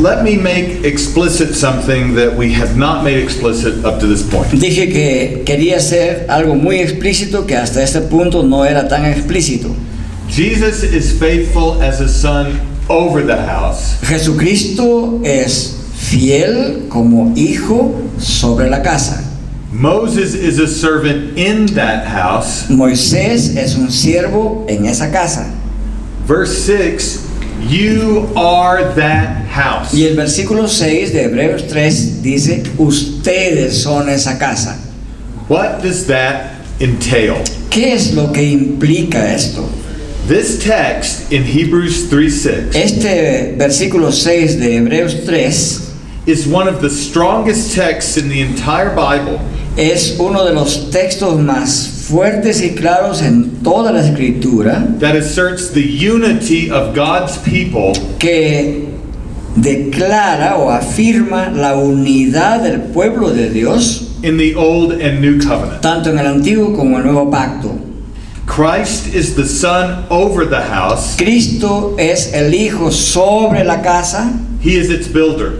Let me make explicit something that we have not made explicit up to this point. Dije que quería hacer algo muy explícito que hasta este punto no era tan explícito. Jesus is faithful as a son over the house, Jesucristo es fiel como hijo sobre la casa. Moses is a servant in that house. Moisés es un siervo en esa casa. Verse 6 You are that house. Y el versículo 6 de Hebreos 3 dice, ustedes son esa casa. What does that entail? ¿Qué es lo que implica esto? This text in Hebrews 3 6 Este versículo 6 de Hebreos 3 is one of the strongest texts in the entire Bible es uno de los textos más fuertes y claros en toda la escritura that asserts the unity of God's people que declara o afirma la unidad del pueblo de Dios in the Old and New Covenant. tanto en el antiguo como el nuevo pacto. Christ is the Son over the house, Cristo es el Hijo sobre la casa He is its builder.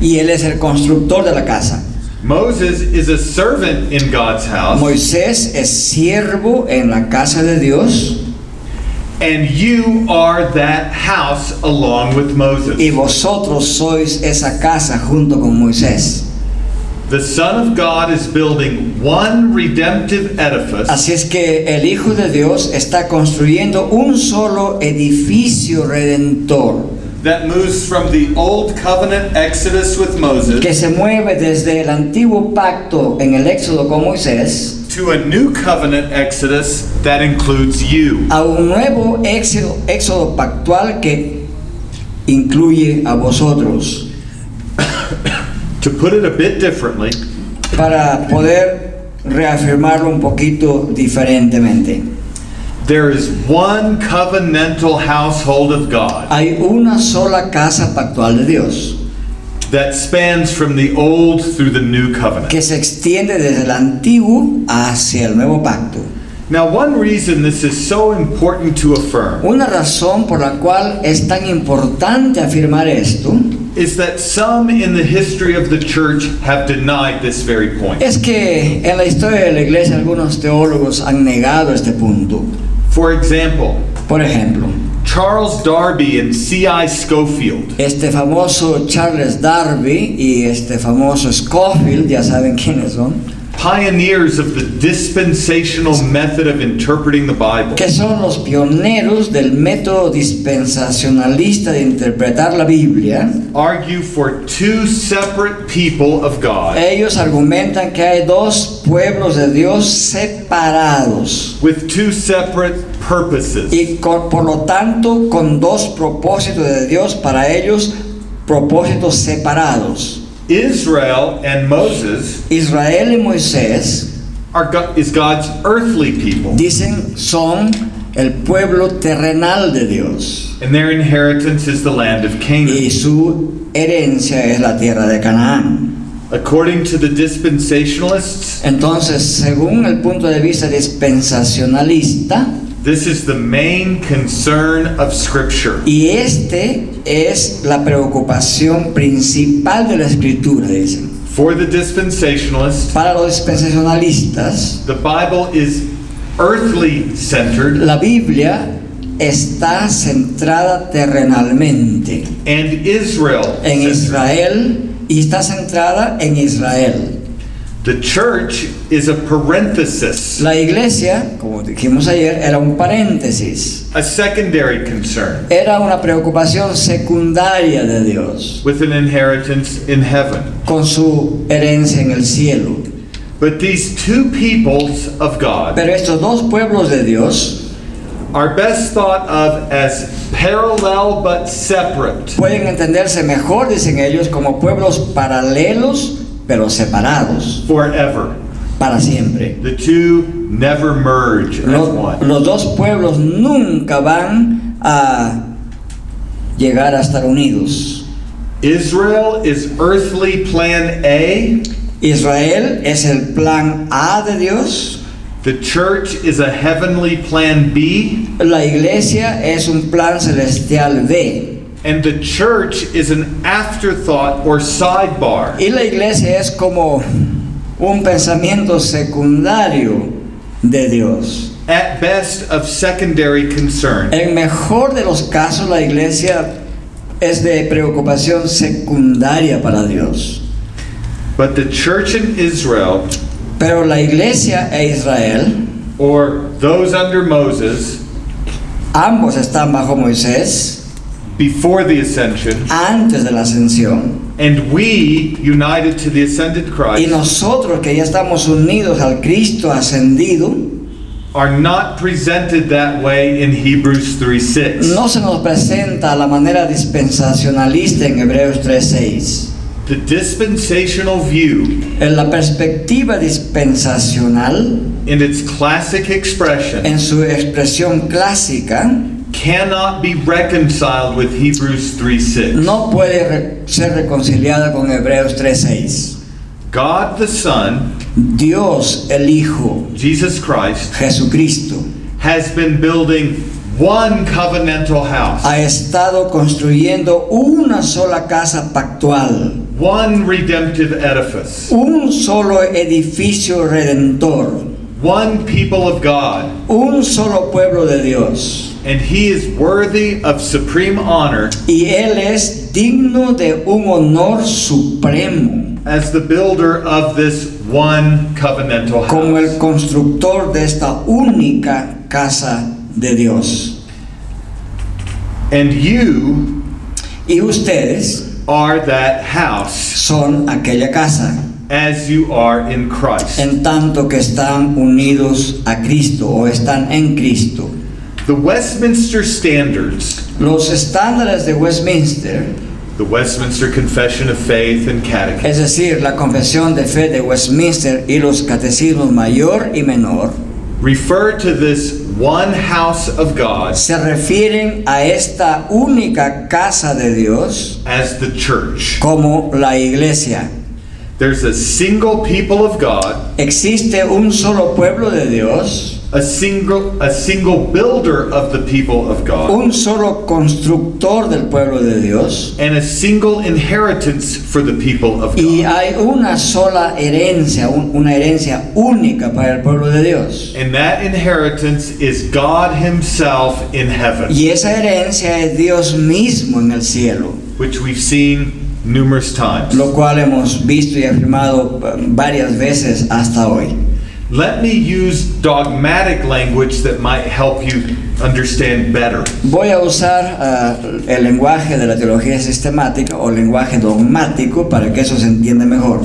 y Él es el constructor de la casa. Moses is a servant in God's house, Moisés es siervo en la casa de Dios and you are that house along with Moses. y vosotros sois esa casa junto con Moisés. The Son of God is building one redemptive edifice Así es que el Hijo de Dios está construyendo un solo edificio redentor that moves from the Old Covenant Exodus with Moses que se mueve desde el antiguo pacto en el Éxodo con Moisés to a new covenant Exodus that includes you. a un nuevo éxodo, éxodo pactual que incluye a vosotros. To put it a bit differently, Para poder reafirmarlo un poquito diferentemente. There is one covenantal household of God Hay una sola casa pactual de Dios that spans from the Old through the New Covenant. que se extiende desde el antiguo hacia el nuevo pacto. Now, one reason this is so important to affirm Una razón por la cual es tan importante afirmar esto is that some in the history of the church have denied this very point. es que en la historia de la iglesia algunos teólogos han negado este punto. For example, Por ejemplo, Charles Darby and C.I. Scofield este famoso Charles Darby y este famoso Scofield, ya saben quiénes son, pioneers of the dispensational method of interpreting the Bible, que son los pioneros del método dispensacionalista de interpretar la Biblia. argue for two separate people of God Ellos argumentan que hay dos pueblos de Dios separados with two separate purposes. y con- por lo tanto con dos propósitos de Dios para ellos, propósitos separados. Israel and Moses Israel y Moisés are Go- is God's earthly people, dicen son el pueblo terrenal de Dios and their inheritance is the land of y Canaan. su herencia es la tierra de Canaán. According to the dispensationalists, Entonces, según el punto de vista dispensacionalista, this is the main concern of Scripture. y este es la preocupación principal de la escritura, dicen. For the dispensationalists, Para los dispensacionalistas, the Bible is earthly centered la Biblia está centrada terrenalmente and Israel en. Israel y está centrada en Israel. The church is a parenthesis, La iglesia, como dijimos ayer, era un paréntesis, a secondary concern, era una preocupación secundaria de Dios with an inheritance in heaven. con su herencia en el cielo. But these two peoples of God Pero estos dos pueblos de Dios are best thought of as parallel but separate. pueden entenderse mejor, dicen ellos, como pueblos paralelos pero separados forever. Para siempre. The two never merge as Los, one. los dos pueblos nunca van a llegar a estar unidos. Israel is earthly plan A, Israel es el plan A de Dios, the church is a heavenly plan B, la iglesia es un plan celestial B And the church is an afterthought or sidebar. Y la iglesia es como un pensamiento secundario de Dios. At best, of secondary concern. En mejor de los casos, la iglesia es de preocupación secundaria para Dios. But the church in Israel, Pero la iglesia e Israel, or those under Moses, ambos están bajo Moisés before the ascension, antes de la ascensión. And we, united to the ascended Y Christ, nosotros que ya estamos unidos al Cristo ascendido, are not presented that way in Hebrews 3 6. no se nos presenta a la manera dispensacionalista en Hebreos 3.6. The dispensational view, En la perspectiva dispensacional, in its classic expression, en su expresión clásica, cannot be reconciled with Hebrews 3 6. no puede ser reconciliada con Hebreos 3.6. God the Son, Dios el Hijo, Jesus Christ, Jesucristo, has been building one covenantal house, ha estado construyendo una sola casa pactual, one redemptive edifice, un solo edificio redentor, one people of God, un solo pueblo de Dios. And He is worthy of supreme honor Y Él es digno de un honor supremo as the builder of this one covenantal house. como el constructor de esta única casa de Dios. And you Y ustedes are that house son aquella casa, as you are in Christ. en tanto que están unidos a Cristo o están en Cristo. The Westminster Standards, Los estándares de Westminster, the Westminster Confession of Faith and Catechism, es decir, la confesión de fe de Westminster y los catecismos mayor y menor, refer to this one house of God se refieren a esta única casa de Dios as the church. como la iglesia. There's a single people of God, Existe un solo pueblo de Dios, a single a single builder of the people of God, un solo constructor del pueblo de Dios and a single inheritance for the people of God. y hay una sola herencia, un- una herencia única para el pueblo de Dios. And that inheritance is God himself in heaven, Y esa herencia es Dios mismo en el cielo, which we've seen numerous times. lo cual hemos visto y afirmado eh, varias veces hasta hoy. Let me use dogmatic language that might help you understand better. Voy a usar ah, el lenguaje de la teología sistemática o lenguaje dogmático para que eso se entienda mejor.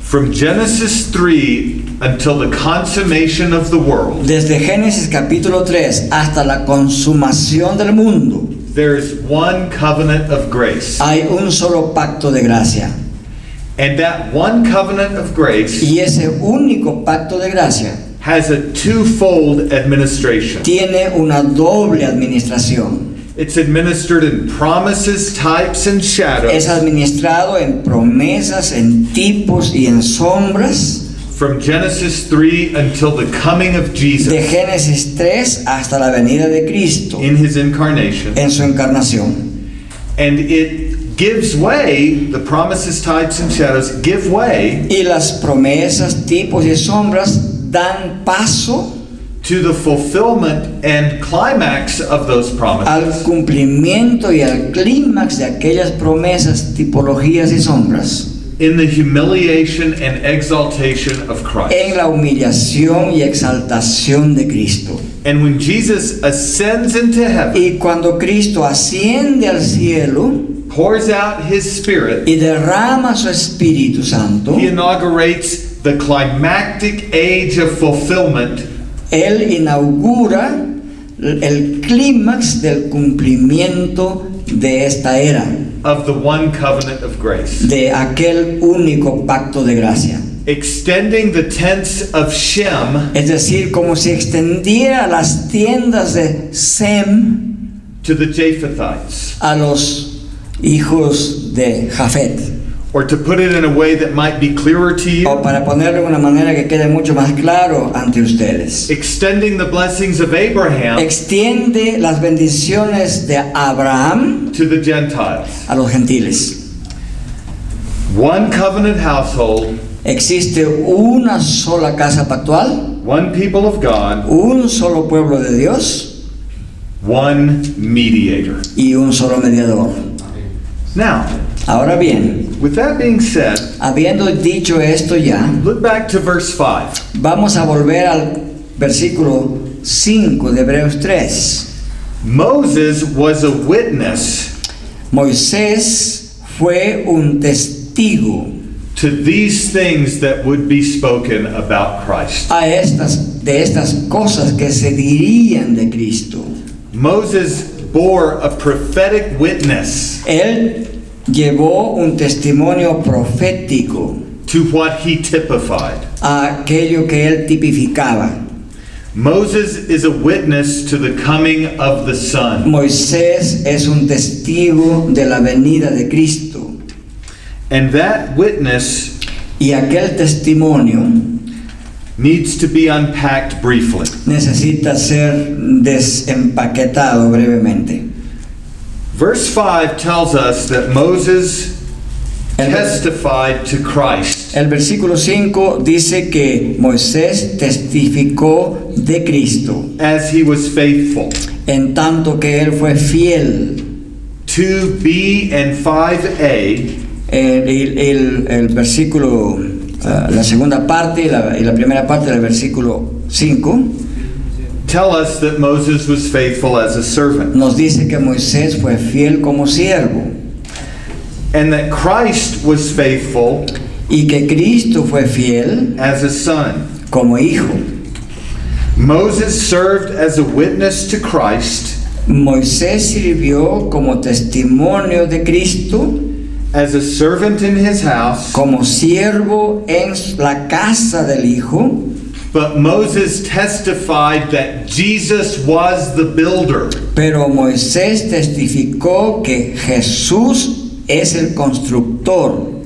From Genesis 3 until the consummation of the world, Desde Génesis capítulo 3 hasta la consumación del mundo there is one covenant of grace. hay un solo pacto de gracia. And that one covenant of grace Y ese único pacto de gracia has a twofold administration. tiene una doble administración. It's administered in promises, types, and Es shadows administrado en promesas, en tipos y en sombras. from Genesis 3 until the coming of De Jesus Génesis 3 hasta la venida de Cristo in his incarnation. en su encarnación. And it gives way, the promises, types, and shadows give way Y las promesas, tipos y sombras dan paso to the fulfillment and climax of those promises. al cumplimiento y al clímax de aquellas promesas, tipologías y sombras in the humiliation and exaltation of Christ. en la humillación y exaltación de Cristo. And when Jesus ascends into heaven, Y cuando Cristo asciende al cielo pours out his spirit, y derrama su Espíritu Santo, he inaugurates the climactic age of fulfillment. Él inaugura el clímax del cumplimiento de esta era, of the one covenant of grace, de aquel único pacto de gracia. extending the tents of Shem. Es decir, como si extendiera las tiendas de Sem to the Japhethites, a los hijos de Jafet, or to put it in a way that might be clearer to you, O para ponerlo de una manera que quede mucho más claro ante ustedes. extending the blessings of Abraham Extiende las bendiciones de Abraham to the Gentiles. a los gentiles. One covenant household, Existe una sola casa pactual, one people of God, un solo pueblo de Dios one mediator. y un solo mediador. Now, Ahora bien, with that being said, habiendo dicho esto ya, look back to verse 5. vamos a volver al versículo 5 de Hebreos 3. Moses was a witness Moisés fue un testigo to these things that would be spoken about Christ. a estas, de estas cosas que se dirían de Cristo. Moses bore a prophetic witness Él llevó un testimonio profético to what he typified. a aquello que él tipificaba. Moses is a witness to the coming of the Son. Moisés es un testigo de la venida de Cristo And that witness y aquel testimonio needs to be unpacked briefly. necesita ser desempaquetado brevemente. Verse 5 tells us that Moses El, testified to Christ. el versículo 5 dice que Moisés testificó de Cristo as he was faithful. en tanto que él fue fiel. 2b and 5a El, el- el- el versículo, ah, la segunda parte y la, y la primera parte del versículo 5 tell us that Moses was faithful as a servant nos dice que Moisés fue fiel como siervo and that Christ was faithful y que Cristo fue fiel as a son. como hijo. Moses served as a witness to Christ Moisés sirvió como testimonio de Cristo, as a servant in his house, como siervo en la casa del hijo, but Moses testified that Jesus was the builder. pero Moisés testificó que Jesús es el constructor.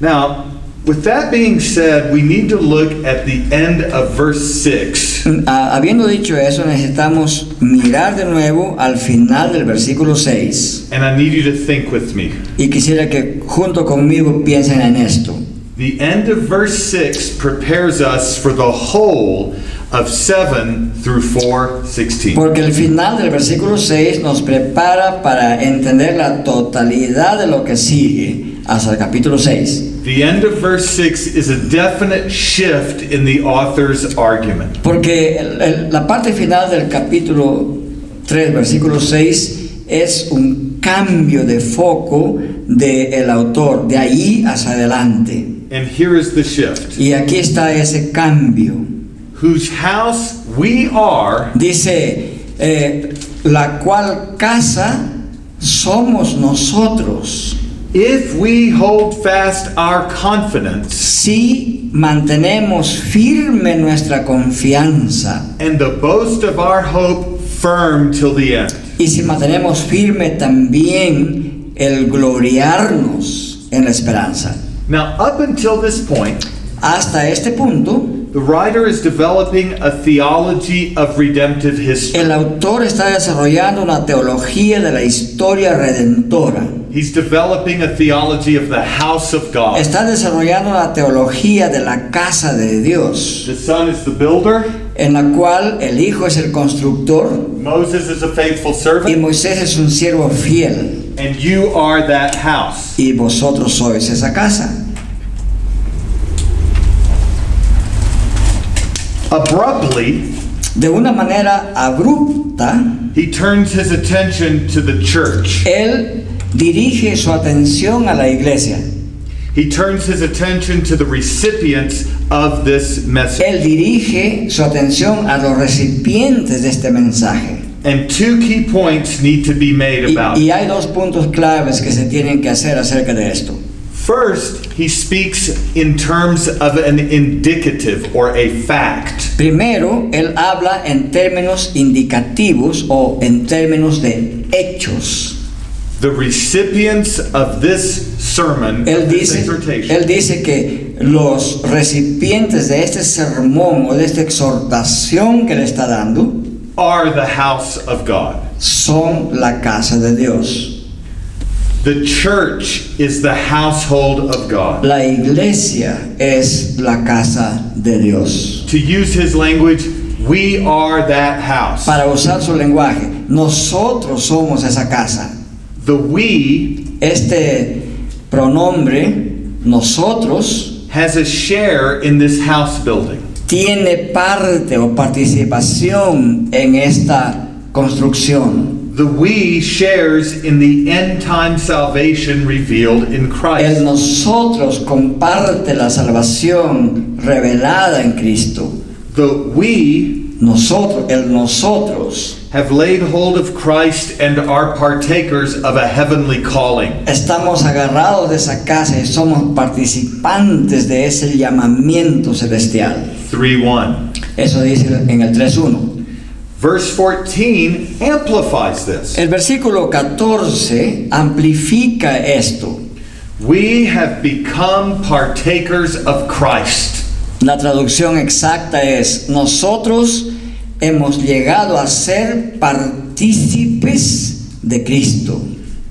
Now, with that being said, we need to look at the end of verse 6. Ah, Habiendo dicho eso, necesitamos mirar de nuevo al final del versículo 6. And I need you to think with me. Y quisiera que junto conmigo piensen en esto. The end of verse 6 prepares us for the whole of 7 through 4:16. Porque el final del versículo 6 nos prepara para entender la totalidad de lo que sigue hasta el capítulo 6. The end of verse 6 is a definite shift in the author's argument. Porque el- el- la parte final del capítulo 3, versículo 6, es un cambio de foco del autor, de ahí hacia adelante. And here is the shift. Y aquí está ese cambio. Whose house we are Dice, eh, la cual casa somos nosotros if we hold fast our confidence si mantenemos firme nuestra confianza and the boast of our hope firm till the end. y si mantenemos firme también el gloriarnos en la esperanza. Now, up until this point, Hasta este punto, the writer is developing a theology of redemptive history. el autor está desarrollando una teología de la historia redentora. He's developing a theology of the house of God. Está desarrollando una teología de la casa de Dios, The Son is the builder, en la cual el Hijo es el constructor Moses is a faithful servant. y Moisés es un siervo fiel and you are that house. y vosotros sois esa casa. Abruptly, De una manera abrupta, he turns his attention to the church. él dirige su atención a la iglesia. He turns his attention to the recipients of this message. Él dirige su atención a los recipientes de este mensaje. And two key points need to be made Y, about y it. hay dos puntos claves que se tienen que hacer acerca de esto. First, he speaks in terms of an indicative or a fact. Primero, él habla en términos indicativos o en términos de hechos. the recipients of this sermon, Él dice, él dice que los recipientes de este sermón o de esta exhortación que le está dando are the house of God. son la casa de Dios. The church is the household of God. La iglesia es la casa de Dios. To use his language, we are that house. Para usar su lenguaje, nosotros somos esa casa. The we Este pronombre, nosotros, has a share in this house building. tiene parte o participación en esta construcción. The we shares in the end time salvation revealed in Christ. El nosotros comparte la salvación revelada en Cristo. The we Nosotros, el nosotros, have laid hold of Christ and are partakers of a heavenly calling. estamos agarrados de esa casa y somos participantes de ese llamamiento celestial. 3 1. Eso dice en el 3.1. Verse 14 amplifies this. El versículo 14 amplifica esto. We have become partakers of Christ. La traducción exacta es, nosotros hemos llegado a ser partícipes de Cristo.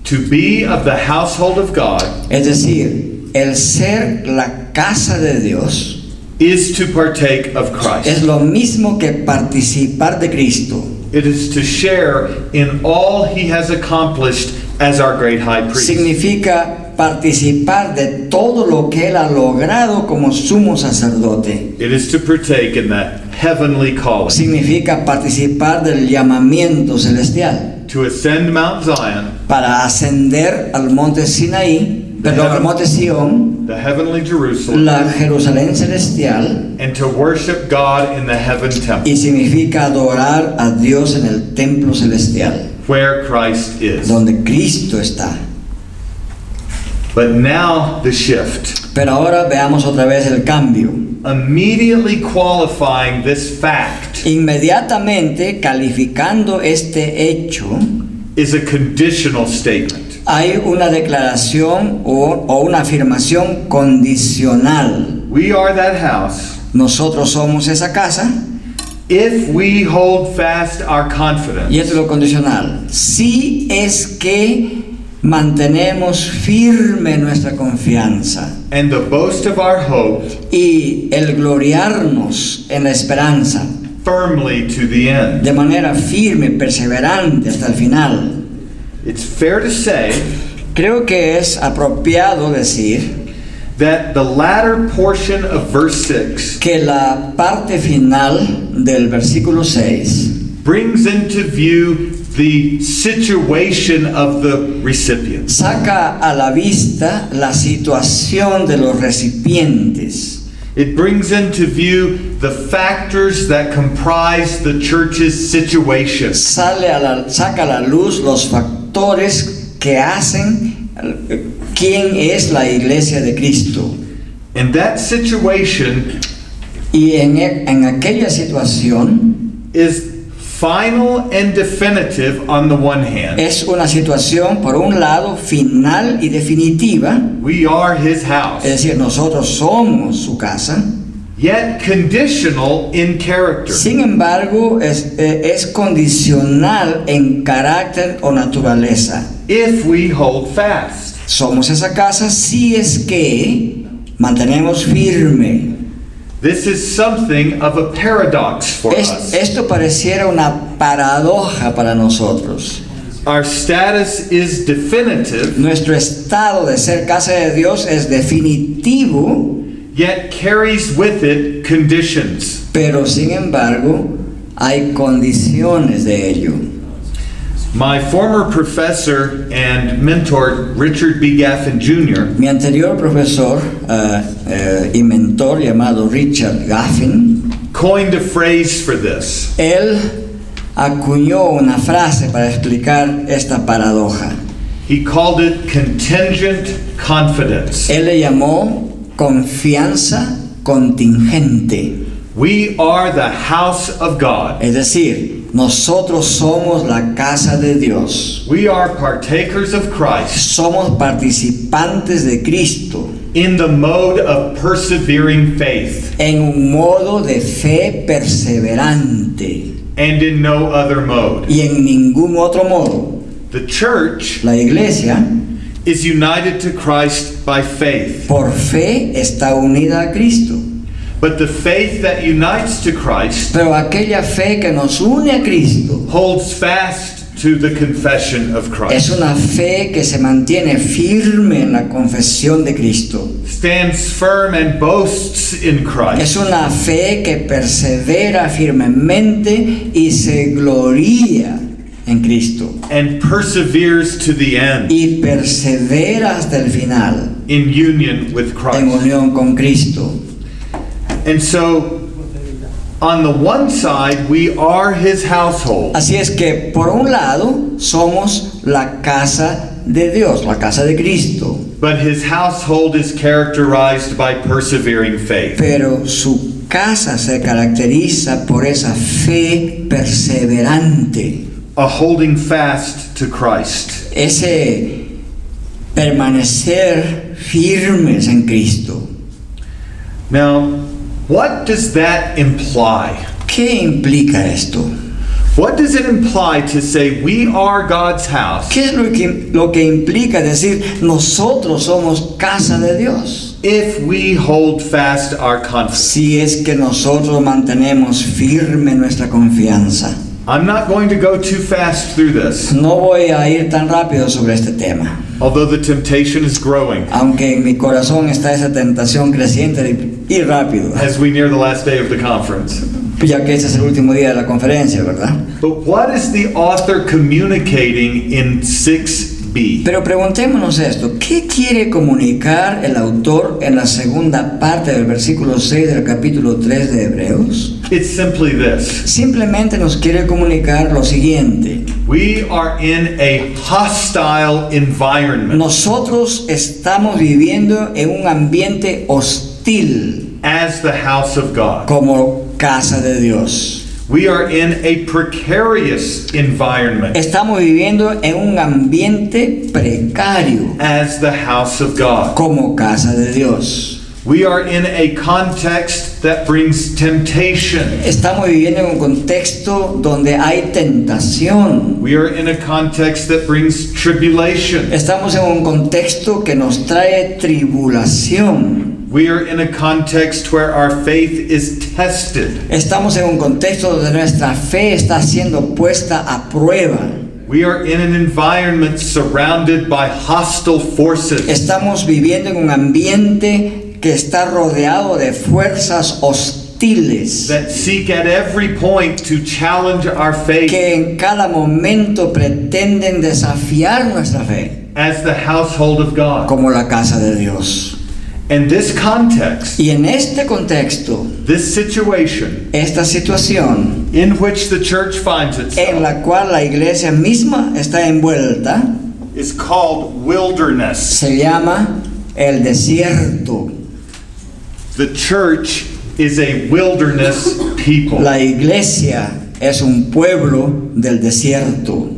To be of the household of God Es decir, el ser la casa de Dios is to partake of es Christ. lo mismo que participar de Cristo. It is to share in all he has accomplished as our great high priest. Significa participar de todo lo que Él ha logrado como sumo sacerdote. It is to partake in that heavenly calling. Significa participar del llamamiento celestial. To ascend Mount Zion, Para ascender al monte Sinaí, al monte Sión, the heavenly Jerusalem, la Jerusalén celestial, and to worship God in the heaven temple y significa adorar a Dios en el templo celestial, where Christ is. donde Cristo está. But now the shift. Pero ahora veamos otra vez el cambio. Immediately qualifying this fact Inmediatamente calificando este hecho, is a conditional statement. Hay una declaración o, o una afirmación condicional. We are that house Nosotros somos esa casa if we hold fast our confidence y esto es lo condicional. Si es que mantenemos firme nuestra confianza and the boast of our hope y el gloriarnos en la esperanza firmly to the end. de manera firme, perseverante hasta el final. It's fair to say Creo que es apropiado decir that the latter portion of verse 6 que la parte final del versículo 6 brings into view the situation of the recipients. saca a la vista la situación de los recipientes. It brings into view the factors that comprise the church's situation. Sale a la, saca a la luz los factores que hacen quién es la iglesia de Cristo. And that situation Y en, e- en aquella situación is final and definitive on the one hand. es una situación, por un lado, final y definitiva, We are his house. es decir, nosotros somos su casa. Yet conditional in character. Sin embargo, es, eh, es condicional en carácter o naturaleza. If we hold fast. Somos esa casa si es que mantenemos firme. This is something of a paradox for Es- us. esto pareciera una paradoja para nosotros. Our status is definitive, Nuestro estado de ser casa de Dios es definitivo, yet carries with it conditions. pero sin embargo hay condiciones de ello. My former professor and mentor, Richard B. Gaffin Jr., Mi anterior profesor eh, eh, y mentor llamado Richard Gaffin, coined a phrase for this. él acuñó una frase para explicar esta paradoja. He called it contingent confidence. Él le llamó confianza contingente. We are the house of God, Es decir, nosotros somos la casa de Dios. We are partakers of Christ Somos participantes de Cristo in the mode of persevering faith en un modo de fe perseverante and in no other mode. y en ningún otro modo. The church La iglesia is united to Christ by faith, por fe está unida a Cristo. but the faith that unites to Christ Pero aquella fe que nos une a Cristo holds fast to the confession of Christ. es una fe que se mantiene firme en la confesión de Cristo. stands firm and boasts in Christ. Es una fe que persevera firmemente y se gloria en Cristo. and perseveres to the end Y persevera hasta el final in union with Christ. en unión con Cristo. And so, on the one side, we are his household. Así es que por un lado somos la casa de Dios, la casa de Cristo. But his household is characterized by persevering faith. Pero su casa se caracteriza por esa fe perseverante, A holding fast to Christ. ese permanecer firmes en Cristo. Now, what does that imply? ¿Qué implica esto? What does it imply to say we are God's house ¿Qué es lo que, lo que implica decir nosotros somos casa de Dios? if we hold fast our confidence? Si es que nosotros mantenemos firme nuestra confianza. I'm not going to go too fast through this, No voy a ir tan rápido sobre este tema, although the temptation is growing aunque en mi corazón está esa tentación creciente ir rápido, as we near the last day of the conference. ya que este es el último día de la conferencia, ¿verdad? But what is the author communicating in 6b? Pero preguntémonos esto, ¿qué quiere comunicar el autor en la segunda parte del versículo 6 del capítulo 3 de Hebreos? It's simply this Simplemente nos quiere comunicar lo siguiente. we are in a hostile environment Nosotros estamos viviendo en un ambiente hostil as the house of God. como casa de Dios. We are in a precarious environment Estamos viviendo en un ambiente precario as the house of God. como casa de Dios. We are in a context that brings temptation. Estamos viviendo en un contexto donde hay tentación. We are in a context that brings tribulation. Estamos en un contexto que nos trae tribulación. We are in a context where our faith is tested. Estamos en un contexto donde nuestra fe está siendo puesta a prueba. We are in an environment surrounded by hostile forces. Estamos viviendo en un ambiente que está rodeado de fuerzas hostiles that seek at every point to challenge our faith que en cada momento pretenden desafiar nuestra fe as the household of God. como la casa de Dios. And this context, Y en este contexto, this situation esta situación in which the church finds itself, en la cual la iglesia misma está envuelta is called wilderness. se llama el desierto. The church is a wilderness people. La iglesia es un pueblo del desierto.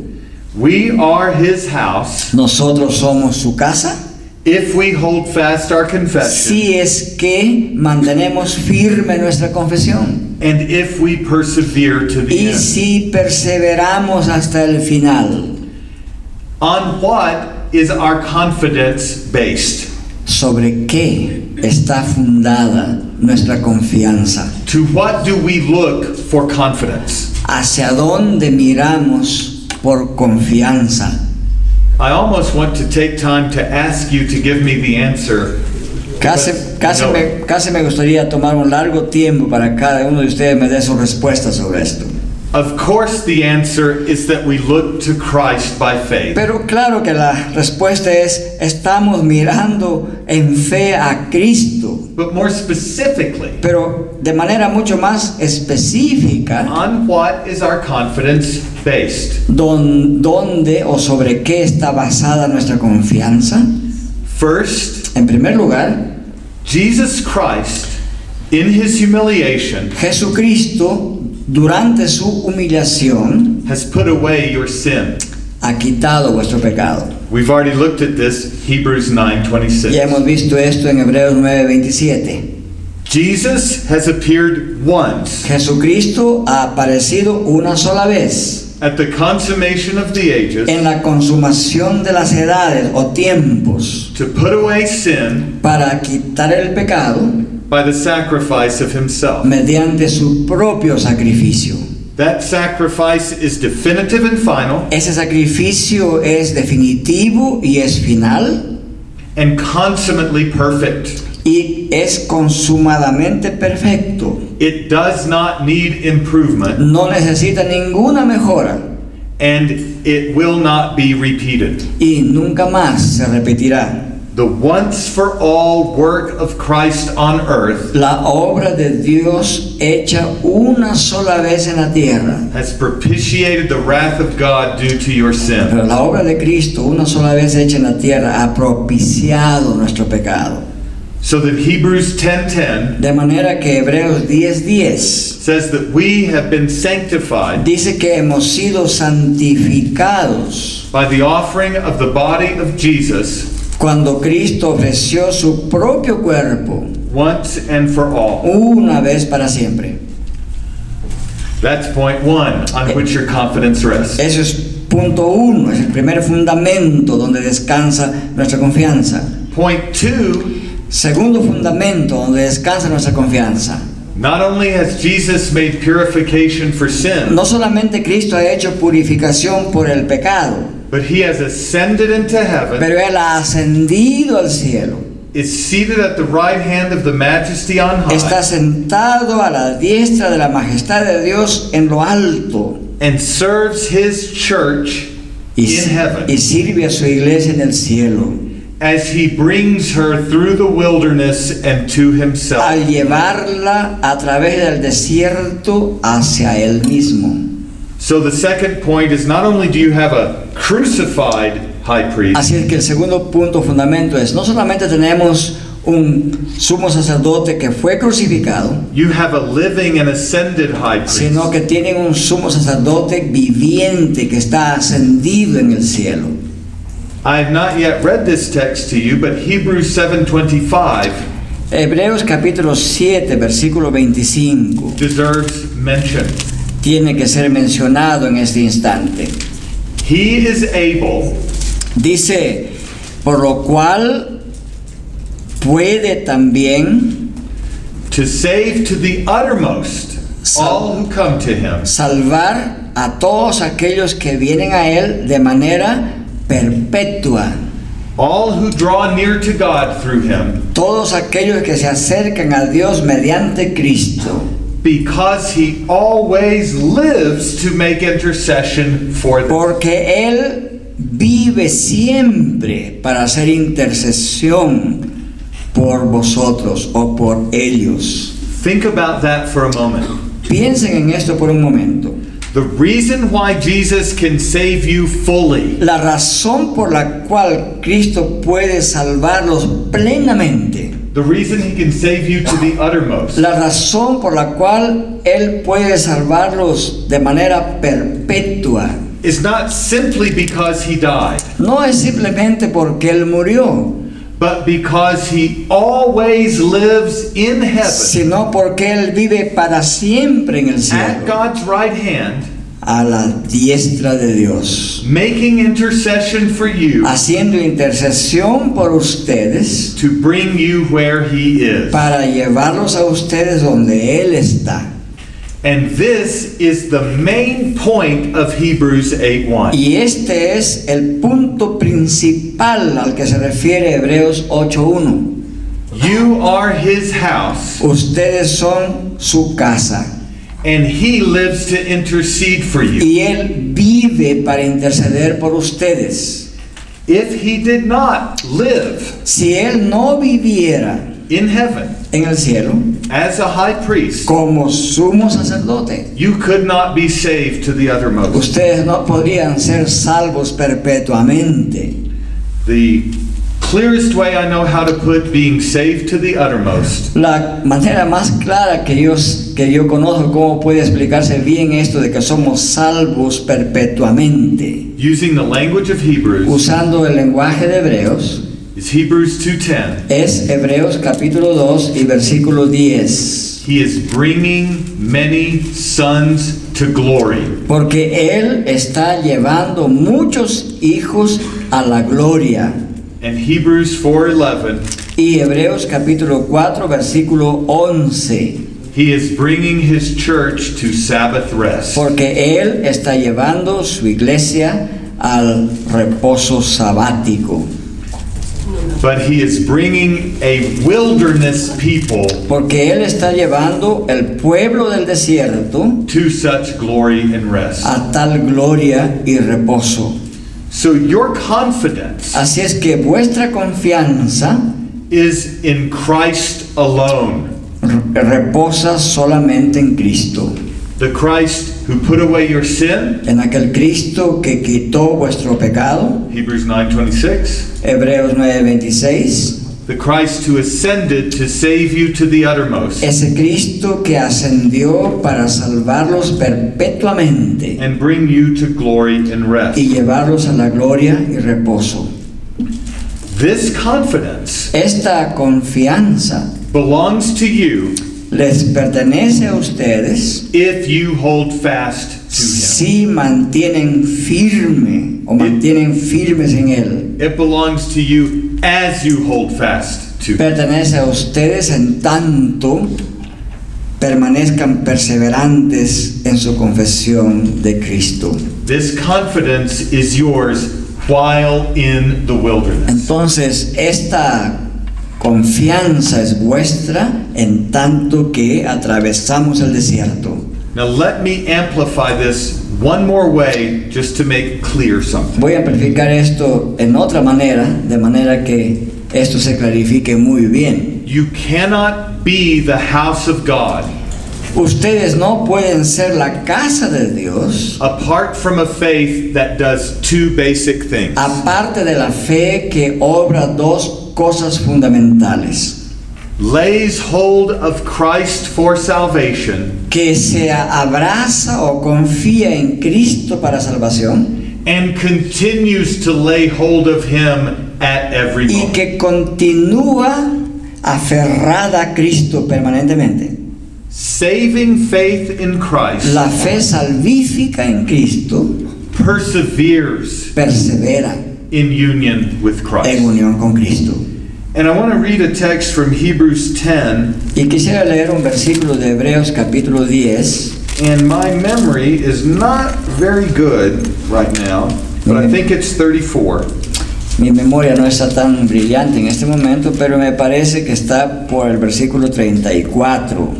We are his house Nosotros somos su casa if we hold fast our confession si es que mantenemos firme nuestra confesión and if we persevere to the y end. si perseveramos hasta el final. On what is our confidence based? ¿Sobre qué está fundada nuestra confianza? To what do we look for confidence? ¿Hacia dónde miramos por confianza? I almost want to take time to ask you to give me the answer. Casi, casi, No. me, casi me gustaría tomar un largo tiempo para cada uno de ustedes me dé su respuesta sobre esto. Of course, the answer is that we look to Christ by faith. Pero claro que la respuesta es, estamos mirando en fe a Cristo, But more specifically, pero de manera mucho más específica, on what is our confidence based? don- ¿dónde o sobre qué está basada nuestra confianza? First, En primer lugar, Jesus Christ, in his humiliation, Jesucristo durante su humillación, has put away your sin. Ha quitado vuestro pecado. We've already looked at this, Hebrews 9:26. Ya hemos visto esto en Hebreos 9:27. Jesus has appeared once Jesucristo ha aparecido una sola vez at the consummation of the ages en la consumación de las edades o tiempos to put away sin para quitar el pecado by the sacrifice of himself. mediante su propio sacrificio. That sacrifice is definitive and final Ese sacrificio es definitivo y es final and consummately perfect. y es consumadamente perfecto. It does not need improvement No necesita ninguna mejora and it will not be repeated. y nunca más se repetirá. The once for all work of Christ on earth La obra de Dios hecha una sola vez en la tierra. has propitiated the wrath of God due to your sin. Pero la obra de Cristo, una sola vez hecha en la tierra, ha propiciado nuestro pecado. So that Hebrews 10:10 De manera que Hebreos 10:10 says that we have been sanctified dice que hemos sido santificados by the offering of the body of Jesus cuando Cristo ofreció su propio cuerpo once and for all. una vez para siempre. That's point 1 on which your confidence rests. Eso es punto uno, es el primer fundamento donde descansa nuestra confianza. Point 2 Segundo fundamento donde descansa nuestra confianza. Not only has Jesus made purification for sin, No solamente Cristo ha hecho purificación por el pecado, but he has ascended into heaven, pero Él ha ascendido al cielo. is seated at the right hand of the majesty on high. Está sentado a la diestra de la majestad de Dios en lo alto and serves his church y, in heaven y sirve a su iglesia en el cielo as he brings her through the wilderness and to himself. al llevarla a través del desierto hacia Él mismo. So the second point is not only do you have a crucified high priest, Así es que el segundo punto fundamento es, no solamente tenemos un sumo sacerdote que fue crucificado, you have a living and ascended high priest. sino que tienen un sumo sacerdote viviente que está ascendido en el cielo. I have not yet read this text to you, but Hebrews 7:25 Hebreos capítulo 7, versículo 25, deserves mention. Tiene que ser mencionado en este instante. He is able Dice, por lo cual puede también to save to the uttermost all who come to him, salvar a todos aquellos que vienen a Él de manera perpetua. all who draw near to God through him, Todos aquellos que se acercan a Dios mediante Cristo. Because he always lives to make intercession for them. Porque Él vive siempre para hacer intercesión por vosotros o por ellos. Think about that for a moment. Piensen en esto por un momento. The reason why Jesus can save you fully La razón por la cual Cristo puede salvarlos plenamente. The reason he can save you to the uttermost. La razón por la cual Él puede salvarlos de manera perpetua. is not simply because he died, No es simplemente porque Él murió, but because he always lives in heaven. sino porque Él vive para siempre en el at cielo, God's right hand, a la diestra de Dios, making intercession for you haciendo intercesión por ustedes to bring you where he is. para llevarlos a ustedes donde Él está. And this is the main point of Hebrews 8:1. Y este es el punto principal al que se refiere Hebreos 8.1. You are his house, Ustedes son su casa and he lives to intercede for you. y Él vive para interceder por ustedes. If he did not live Si Él no viviera in heaven en el cielo as a high priest, como sumo sacerdote, you could not be saved to the uttermost. ustedes no podrían ser salvos perpetuamente. The clearest way I know how to put being saved to the uttermost La manera más clara que yo, que yo conozco cómo puede explicarse bien esto de que somos salvos perpetuamente, using the language of Hebrews usando el lenguaje de Hebreos, is Hebrews 2:10. es Hebreos capítulo 2 y versículo 10. He is bringing many sons to glory. Porque Él está llevando muchos hijos a la gloria. And Hebrews 4:11, Y Hebreos capítulo 4 versículo 11. he is bringing his church to Sabbath rest. Porque Él está llevando su iglesia al reposo sabático. But he is bringing a wilderness people Porque Él está llevando el pueblo del desierto to such glory and rest. a tal gloria y reposo. So your confidence Así es que vuestra confianza is in Christ alone. reposa solamente en Cristo. The Christ who put away your sin, En aquel Cristo que quitó vuestro pecado. Hebrews 9:26. Hebreos 9:26. The Christ who ascended to save you to the uttermost Ese Cristo que ascendió para salvarlos perpetuamente and bring you to glory and rest. y llevarlos a la gloria y reposo. This confidence Esta confianza belongs to you les pertenece a ustedes if you hold fast to him. si mantienen firme o mantienen firmes en Él. It belongs to you as you hold fast to. Pertenece a ustedes en tanto permanezcan perseverantes en su confesión de Cristo. This confidence is yours while in the wilderness. Entonces, esta confianza es vuestra en tanto que atravesamos el desierto. Now let me amplify this one more way just to make clear something. Voy a amplificar esto en otra manera, de manera que esto se clarifique muy bien. You cannot be the house of God Ustedes no pueden ser la casa de Dios apart from a faith that does two basic things. aparte de la fe que obra dos cosas fundamentales. Lays hold of Christ for salvation Que se abraza o confía en Cristo para salvación and continues to lay hold of him at every y moment. que continúa aferrada a Cristo permanentemente. Saving faith in Christ La fe salvífica en Cristo perseveres persevera in union with Christ. en unión con Cristo. And I want to read a text from Hebrews 10, Y quisiera leer un versículo de Hebreos capítulo 10. and my memory is not very good right now, but I think it's 34. Mi memoria no está tan brillante en este momento, pero me parece que está por el versículo 34.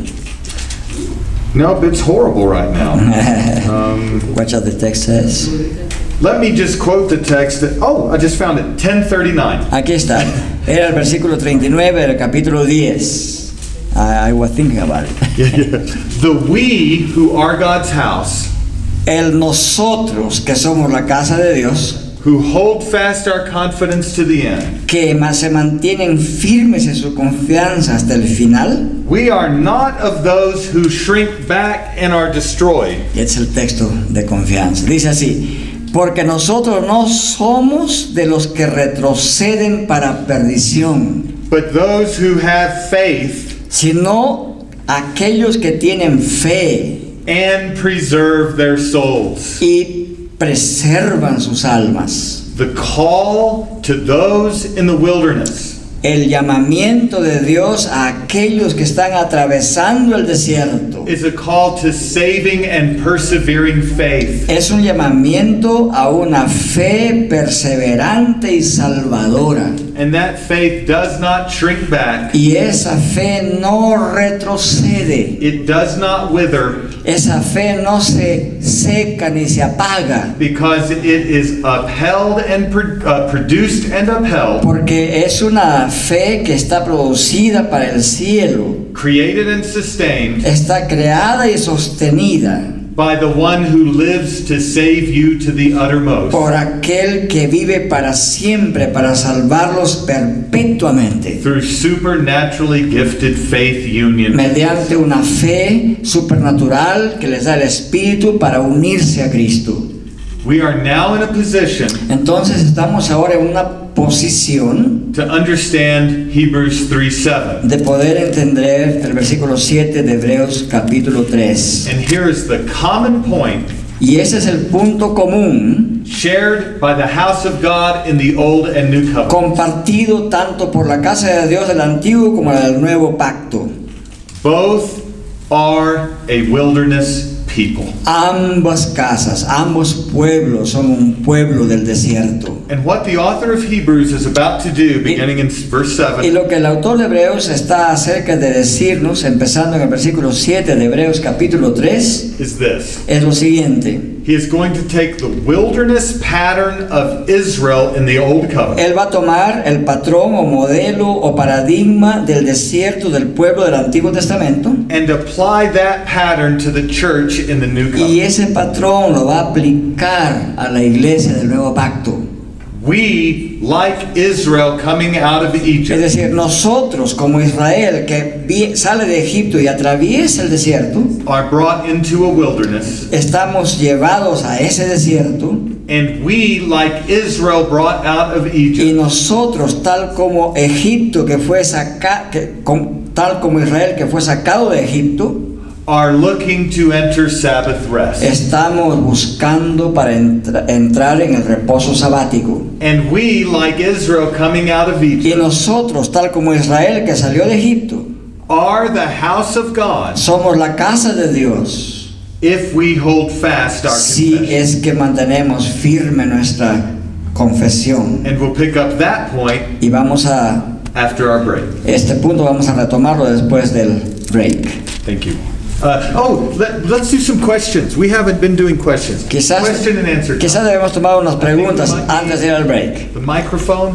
Nope, it's horrible right now. Um, Watch what the text says. let me just quote the text. That, oh, I just found it. 1039. Aquí está. Era el versículo 39 del capítulo 10. I, I was thinking about it. The we who are God's house, El nosotros que somos la casa de Dios, who hold fast our confidence to the end, que más se mantienen firmes en su confianza hasta el final. we are not of those who shrink back and are destroyed, Es el texto de confianza. Dice así, porque nosotros no somos de los que retroceden para perdición, but those who have faith sino aquellos que tienen fe and preserve their souls. y preservan sus almas. The call to those in the wilderness El llamamiento de Dios a aquellos que están atravesando el desierto a call to saving and persevering faith. es un llamamiento a una fe perseverante y salvadora. And that faith does not shrink back, Y esa fe no retrocede. it does not wither, Esa fe no se seca ni se apaga. because it is upheld and pro- uh, produced and upheld, Porque es una fe que está producida para el cielo. created and sustained Está creada y sostenida by the one who lives to save you to the uttermost. por aquel que vive para siempre, para salvarlos perpetuamente, Through supernaturally gifted faith union. mediante una fe supernatural que les da el Espíritu para unirse a Cristo. We are now in a position Entonces estamos ahora en una posición to understand Hebrews 3 7. de poder entender el versículo 7 de Hebreos capítulo 3. And here is the common point Y ese es el punto común shared by the house of God in the Old and New Covenant. compartido tanto por la casa de Dios del antiguo como la del nuevo pacto. Both are a wilderness people. Ambas casas, ambos pueblos son un pueblo del desierto. And what the author of Hebrews is about to do, beginning in verse Y 7, lo que el autor de Hebreos está acerca de decirnos, empezando en el versículo 7 de Hebreos capítulo 3, is this. es lo siguiente. He is going to take the wilderness pattern of Israel in the Old Covenant Él va a tomar el patrón o modelo o paradigma del desierto del pueblo del Antiguo Testamento and apply that pattern to the church in the New Covenant. y ese patrón lo va a aplicar a la iglesia del nuevo pacto. We, like Israel coming out of Es Egypt, decir, nosotros como Israel que sale de Egipto y atraviesa el desierto, are brought into a wilderness, estamos llevados a ese desierto and we, like Israel brought out of y Egypt, nosotros tal como Egipto que fue saca, que, com- tal como Israel que fue sacado de Egipto, are looking to enter Sabbath rest. estamos buscando para entra- entrar en el reposo sabático. And we, like Israel coming out of Y Egypt, nosotros, tal como Israel que salió de Egipto, are the house of God somos la casa de Dios. if we hold fast our Si confession. es que mantenemos firme nuestra confesión. And we'll pick up that point Y vamos a, after our break. este punto vamos a retomarlo después del break. Thank you. Uh, oh, let, let's do some questions. We haven't been doing questions. Quizás, Question and answer. quizás debemos tomar unas preguntas antes de ir al break. The microphone.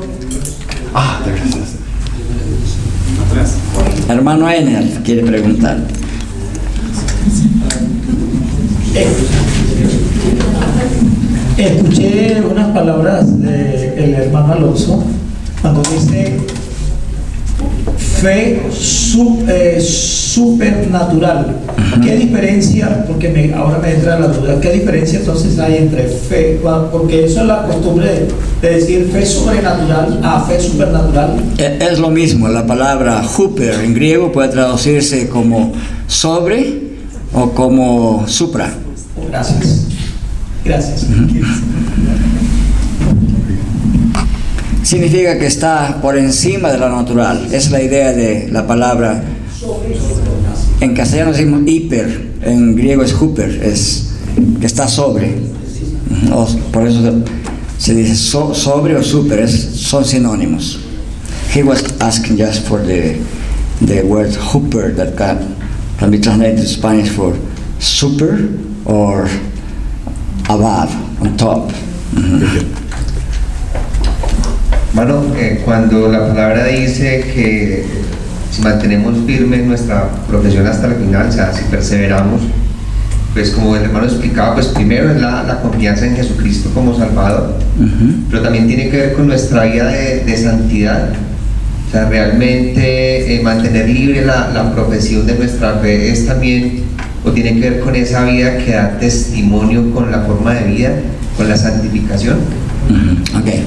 Ah, there it is. Hermano Ener quiere preguntar. Escuché unas palabras del hermano Alonso cuando dice fe eh, supernatural. ¿Qué diferencia, porque me- ahora me entra la duda, qué diferencia entonces hay entre fe, porque eso es la costumbre de, de decir fe sobrenatural a fe supernatural? E- Es lo mismo, la palabra huper en griego puede traducirse como sobre o como supra. Gracias. Gracias. Significa que está por encima de lo natural. Es la idea de la palabra. En castellano decimos hiper, en griego es huper, es que está sobre. Por eso se dice so- sobre o super, es, son sinónimos. He was asking just for the, the word hooper that can, can be translated to Spanish for super or above, on top. Bueno, eh, cuando la palabra dice que si mantenemos firme nuestra profesión hasta el final, o sea, si perseveramos, pues como el hermano explicaba, pues primero es la, la confianza en Jesucristo como Salvador, pero también tiene que ver con nuestra vida de, de santidad. O sea, realmente eh, mantener libre la, la profesión de nuestra fe es también, o tiene que ver con esa vida que da testimonio con la forma de vida, con la santificación. Mhm. Okay.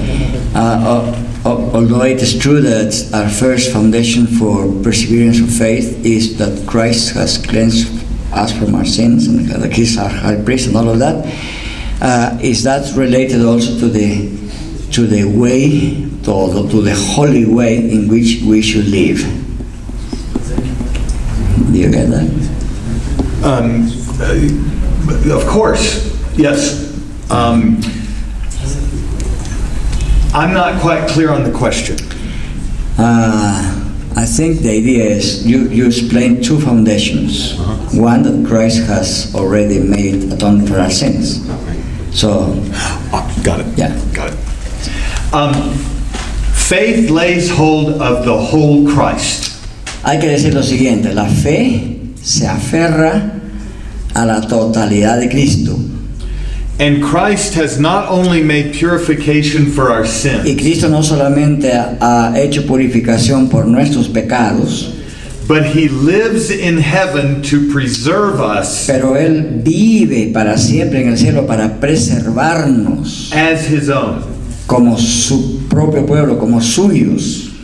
Uh, al- al- although it is true that our first foundation for perseverance of faith is that Christ has cleansed us from our sins and that He's our high priest and all of that, uh, is that related also to the to the way to the, to the holy way in which we should live? Do you get that? Um, uh, of course, yes. Um, I'm not quite clear on the question. Uh, I think the idea is you, you explained two foundations. One that Christ has already made atonement for our sins. So, Ah, got it. yeah. Got it. Um, faith lays hold of the whole Christ. Hay que decir lo siguiente, la fe se aferra a la totalidad de Cristo. And Christ has not only made purification for our sins, Y Cristo no solamente ha hecho purificación por nuestros pecados, but he lives in heaven to preserve us pero Él vive para siempre en el cielo para preservarnos as his own. como su propio pueblo, como suyos.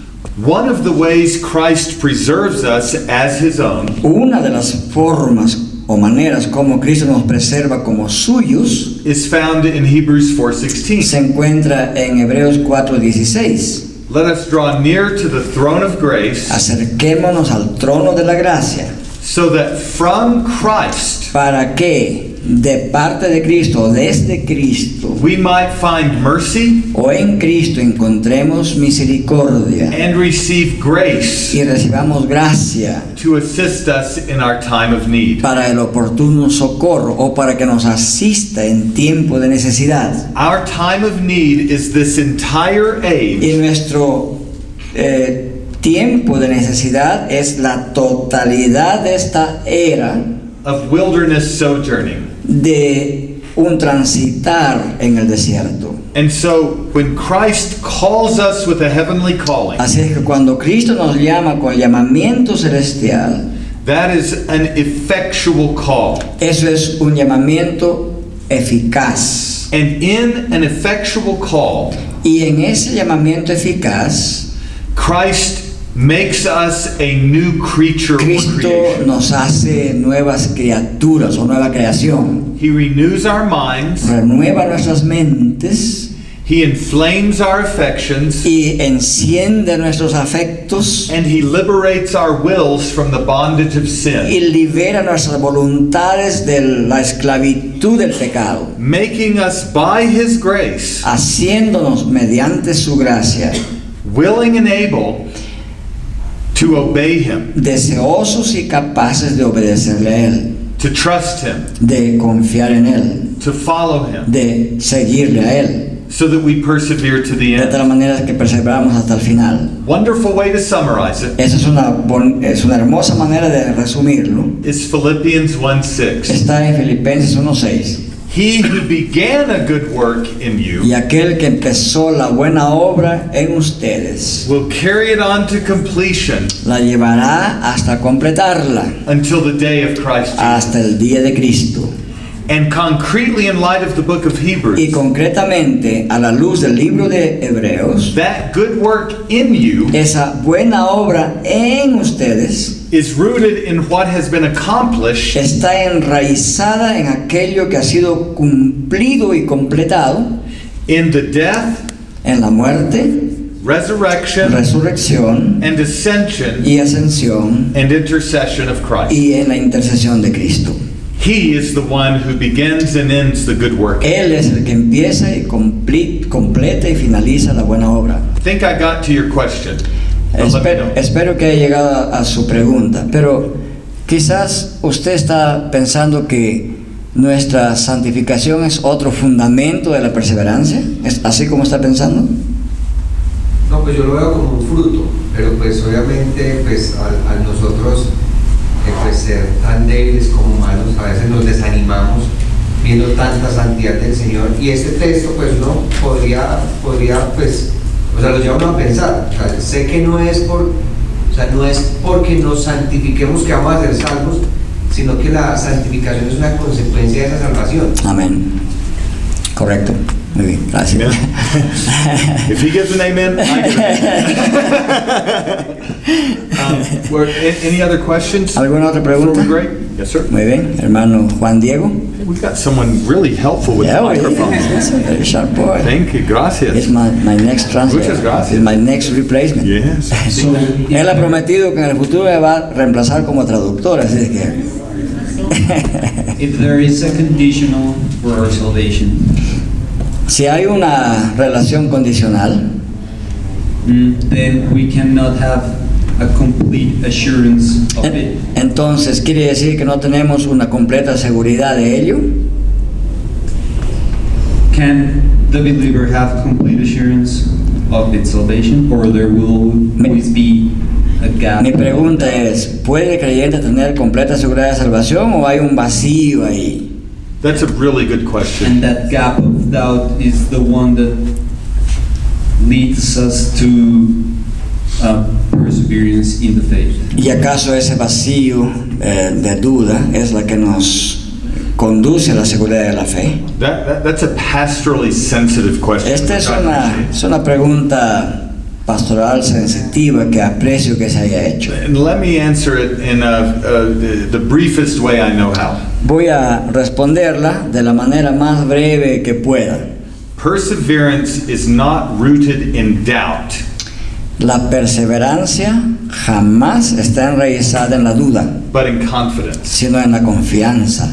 One of the ways Christ preserves us as his own Una de las formas o maneras como Cristo nos preserva como suyos is found in Hebrews 4:16. se encuentra en Hebreos 4:16. Let us draw near to the throne of grace Acerquémonos al trono de la gracia so that from Christ para que de parte de Cristo desde Cristo we might find mercy o en Cristo encontremos misericordia and receive grace y recibamos gracia to assist us in our time of need. para el oportuno socorro o para que nos asista en tiempo de necesidad. Our time of need is this entire Y age nuestro eh, tiempo de necesidad es la totalidad de esta era of wilderness sojourning. De un transitar en el desierto. And so when Christ calls us with a heavenly calling, Así es que cuando Cristo nos llama con el llamamiento celestial, that is an effectual call. eso es un llamamiento eficaz. And in an effectual call, Y en ese llamamiento eficaz, Christ makes us a new creature Cristo nos hace nuevas criaturas o nueva creación. He renews our minds, Renueva nuestras mentes. He inflames our affections, y enciende nuestros afectos. And He liberates our wills from the bondage of sin, y libera nuestras voluntades de la esclavitud del pecado, making us by His grace haciéndonos mediante su gracia. willing and able to obey Him, deseosos y capaces de obedecerle a Él, to trust Him, de confiar en Él, to follow Him, de seguirle a Él, so that we persevere to the de tal end. manera que perseveramos hasta el final. Wonderful way to summarize it Esa es una, bon- es una hermosa manera de resumirlo. is Philippians 1 6. Está en Filipenses 1.6. He who began a good work in you Y aquel que empezó la buena obra en ustedes, will carry it on to completion la llevará hasta completarla, until the day of Christ Jesus. hasta el día de Cristo. And concretely, in light of the book of Y Hebrews, concretamente, a la luz del libro de Hebreos, that good work in you esa buena obra en ustedes is rooted in what has been accomplished está enraizada en aquello que ha sido cumplido y completado in the death, en la muerte, resurrection, resurrección and ascension y ascensión and intercession of Christ. y en la intercesión de Cristo. He is the one who begins and ends the good work. Él es el que empieza y compli- completa y finaliza la buena obra. I think I got to your question. Espero, espero que haya llegado a, a su pregunta, pero quizás usted está pensando que nuestra santificación es otro fundamento de la perseverancia. ¿Es así como está pensando? No, pues yo lo veo como un fruto, pero pues obviamente pues al, al nosotros eh, pues ser tan débiles como humanos, a veces nos desanimamos viendo tanta santidad del Señor y este texto pues uno podría, podría pues, o sea, lo lleva uno a pensar, sé que no es por, o sea, no es porque nos santifiquemos que vamos a ser salvos, sino que la santificación es una consecuencia de esa salvación. Amén. Correcto. Muy bien, gracias. If he gives an amen, I give an amen. Um, were- Any other questions? ¿Alguna otra pregunta? Yes, sir. Muy bien, hermano Juan Diego. We've got someone really helpful with the Yeah, well, microphone. yes, very sharp boy. Thank you, It's gracias. my, my next translator. Muchas gracias. It's my next replacement. Yes. So, Él ha prometido que en el futuro me va a reemplazar como traductor, así es que... If there is a conditional for our salvation, si hay una relación condicional, mm, then we cannot have a complete assurance of it. entonces quiere decir que no tenemos una completa seguridad de ello. Can the believer have complete assurance of its salvation, or there will always be a gap. Mi pregunta es, ¿puede el creyente tener completa seguridad de salvación o hay un vacío ahí? That's a really good question. And that gap of doubt is the one that leads us to uh, perseverance in the faith. ¿Y acaso ese vacío eh, de duda es la que nos conduce a la seguridad de la fe? That, that, that's a pastorally sensitive question. Esta es una, es una pregunta pastoral sensitiva que aprecio que se haya hecho. And let me answer it in uh, the, the briefest way I know how. Voy a responderla de la manera más breve que pueda. Perseverance is not rooted in doubt, La perseverancia jamás está enraizada en la duda, but in confidence. sino en la confianza.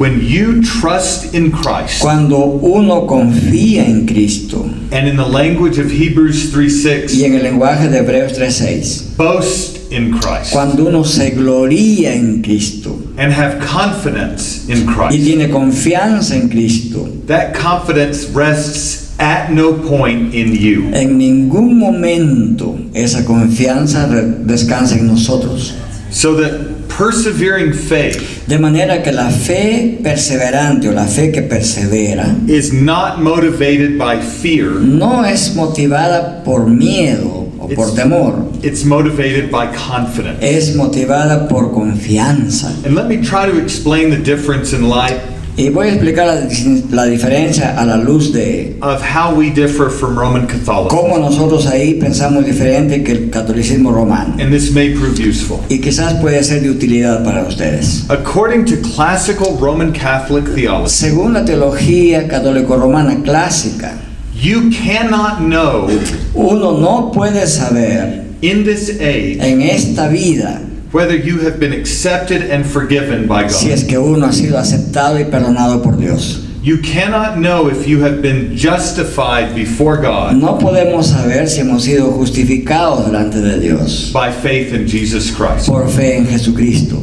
When you trust in Christ, Cuando uno confía en Cristo and in the language of Hebrews 3 y en el lenguaje de Hebreos 3:6, boast in Christ cuando uno se gloría en Cristo and have confidence in Christ, y tiene confianza en Cristo, that confidence rests at no point in you. en ningún momento esa confianza descansa en nosotros. So that persevering faith De manera que la fe perseverante o la fe que persevera is not motivated by fear, no es motivada por miedo o por temor, it's motivated by confidence. es motivada por confianza. And let me try to explain the difference in light Y voy a explicar la, la diferencia a la luz de of how we differ from Roman cómo Catholicism. nosotros ahí pensamos diferente que el catolicismo romano. And this may prove useful. Y quizás puede ser de utilidad para ustedes. According to classical Roman Catholic theology, Según la teología católico-romana clásica, you cannot know uno no puede saber in this age en esta vida whether you have been accepted and forgiven by God. si es que uno ha sido aceptado y perdonado por Dios. You cannot know if you have been justified before God No podemos saber si hemos sido justificados delante de Dios by faith in Jesus Christ. por fe en Jesucristo.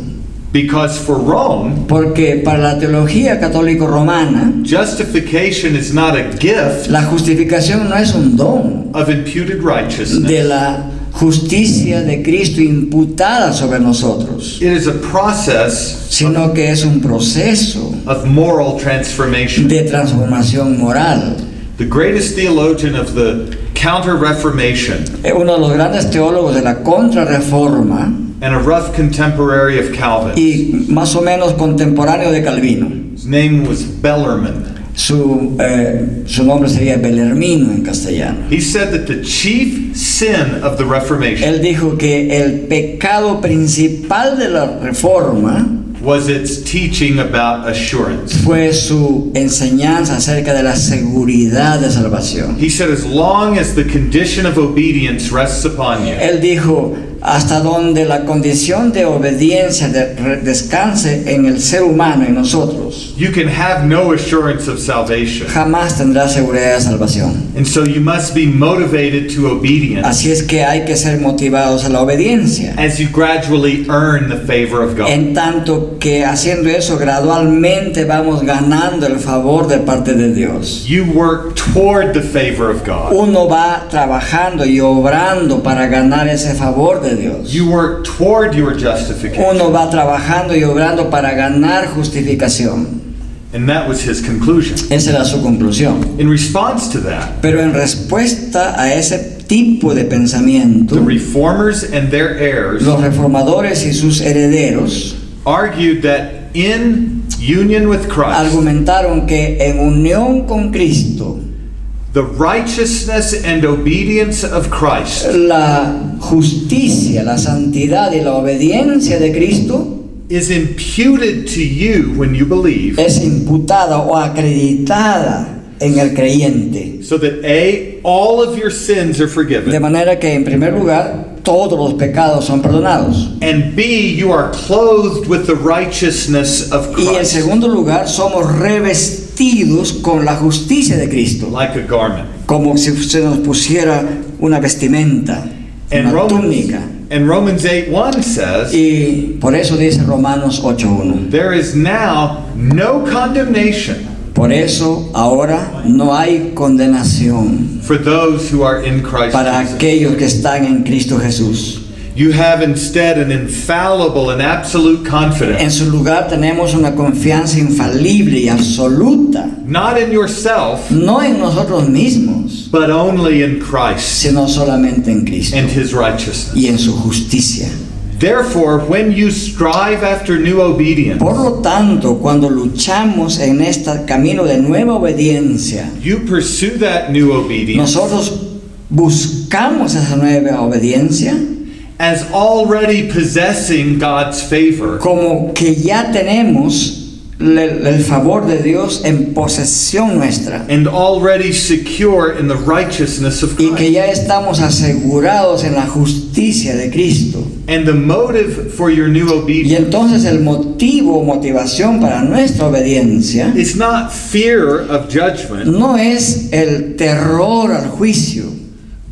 Because for Rome, Porque para la teología católico-romana, justification is not a gift la justificación no es un don of imputed righteousness. de la justicia de Cristo imputada sobre nosotros, It is a process sino que es un proceso of moral transformation. de transformación moral. The greatest theologian of the Counter Reformation Eh, Uno de los grandes teólogos de la contrarreforma and a rough contemporary of Calvin, y más o menos contemporáneo de Calvino, his name was Bellarmine. Su, eh, su nombre sería Belermino en castellano. He said that the chief sin of the Reformation Él dijo que el pecado principal de la reforma was its teaching about assurance. fue su enseñanza acerca de la seguridad de salvación. He said, as long as the condition of obedience rests upon you, Él dijo, hasta donde la condición de obediencia de- descanse en el ser humano, en nosotros, you can have no assurance of salvation. jamás tendrá seguridad de salvación. And so you must be motivated to obedience Así es que hay que ser motivados a la obediencia. as you gradually earn the favor of God. En tanto que haciendo eso gradualmente vamos ganando el favor de parte de Dios. You work toward the favor of God. Uno va trabajando y obrando para ganar ese favor de Dios. You work toward your justification. Uno va trabajando y obrando para ganar justificación. And that was his conclusion. Esa era su conclusión. In response to that, Pero en respuesta a ese tipo de pensamiento, the reformers and their heirs los reformadores y sus herederos argued that in union with Christ, argumentaron que en unión con Cristo, the righteousness and obedience of Christ la justicia, la santidad y la obediencia de Cristo is imputed to you when you believe, es imputada o acreditada en el creyente. so that A, all of your sins are De forgiven, manera que en primer lugar, todos los pecados son perdonados. and B, you are clothed with the righteousness of Y en Christ, segundo lugar, somos revestidos con la justicia de Cristo, like a garment. como si se nos pusiera una vestimenta, And una Romans, túnica. And Romans 8 1 says, Y por eso dice Romanos 8.1. There is now no condemnation Por eso ahora no hay condenación for those who are in Christ para Jesus. aquellos que están en Cristo Jesús. You have instead an infallible and absolute En confidence, su lugar tenemos una confianza infalible y absoluta, not in yourself, no en nosotros mismos, but only in Christ sino solamente en Cristo and his righteousness. y en su justicia. Therefore, when you strive after new obedience, Por lo tanto, cuando luchamos en este camino de nueva obediencia, you pursue that new obedience nosotros buscamos esa nueva obediencia as already possessing God's favor como que ya tenemos le- el favor de Dios en posesión nuestra and already secure in the righteousness of y que Christ. ya estamos asegurados en la justicia de Cristo. And the motive for your new Y obedience entonces el motivo o motivación para nuestra obediencia is not fear of judgment, no es el terror al juicio,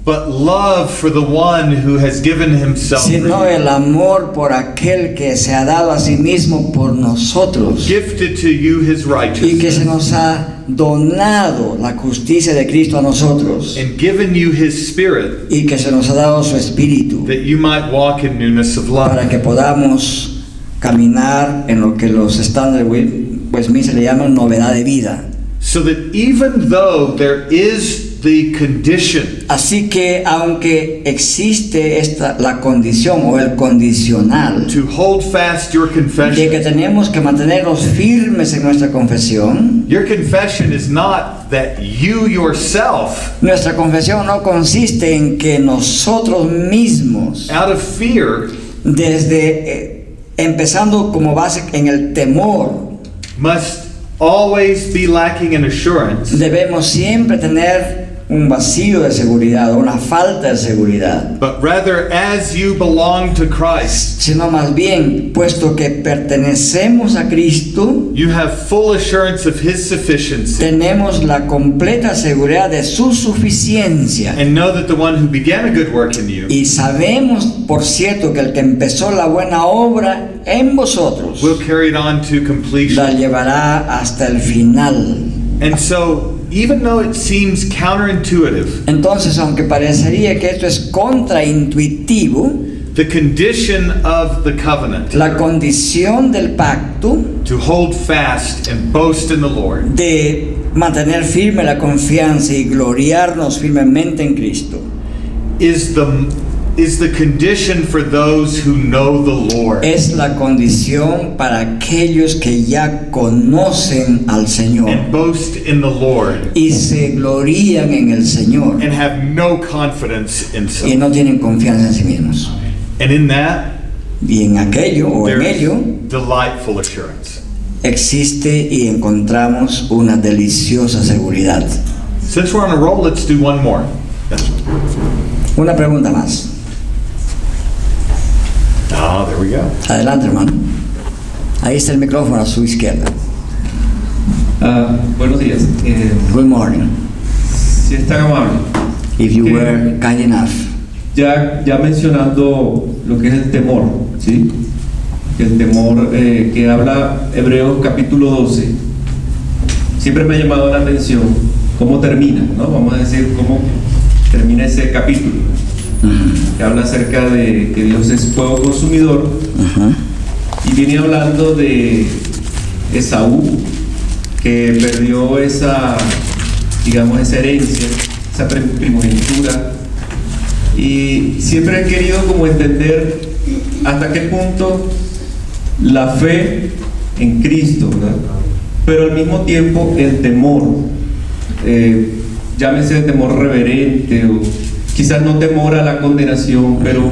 but love for the one who has given himself sino el amor por aquel que se ha dado a sí mismo por nosotros. Gifted to you his y que se righteousness nos ha donado la justicia de Cristo a nosotros. And given you his spirit. Y que se nos ha dado su espíritu. That you might walk in newness of para life. que podamos caminar en lo que los estándares pues se le llaman novedad de vida. So that even though there is the condition. Así que aunque existe esta la condición o el condicional to hold fast your de que confession, tenemos que mantenernos firmes en nuestra confesión, your confession is not that you yourself, nuestra confesión no consiste en que nosotros mismos, out of fear, desde eh, empezando como base en el temor, must always be lacking in assurance, debemos siempre tener un vacío de seguridad o una falta de seguridad, but rather as you belong to Christ, sino más bien, puesto que pertenecemos a Cristo, you have full assurance of his sufficiency. tenemos la completa seguridad de su suficiencia. And know that the one who began a good work in you Y sabemos, por cierto, que el que empezó la buena obra en vosotros will carry it on to la completion. llevará hasta el final. And so, even though it seems counterintuitive, Entonces, aunque parecería que esto es contraintuitivo, the condition of the covenant la condición del pacto to hold fast and boast in the Lord. de mantener firme la confianza y gloriarnos firmemente en Cristo is the is the condition for those who know the Lord. es la condición para aquellos que ya conocen al Señor and boast in the Lord y se glorían en el Señor and have no confidence in self. y no tienen confianza en sí mismos. And in that, Y en aquello o en ello delightful assurance. existe y encontramos una deliciosa seguridad. Since we're on a roll, let's do one more. Una pregunta más. Ah, there we go. Adelante, hermano. Ahí está el micrófono a su izquierda. Ah, buenos días. Eh, Good morning. si es tan amable, If you were kind enough. ya, ya mencionando lo que es el temor, ¿sí? El temor eh, que habla Hebreos capítulo 12, siempre me ha llamado la atención cómo termina, ¿no? Vamos a decir cómo termina ese capítulo, que habla acerca de que Dios es fuego consumidor Ajá. y viene hablando de Esaú, que perdió esa, digamos, esa herencia, esa prim- primogenitura. Y siempre he querido como entender hasta qué punto la fe en Cristo, ¿verdad? Pero al mismo tiempo el temor, eh, llámese temor reverente o quizás no temor a la condenación, pero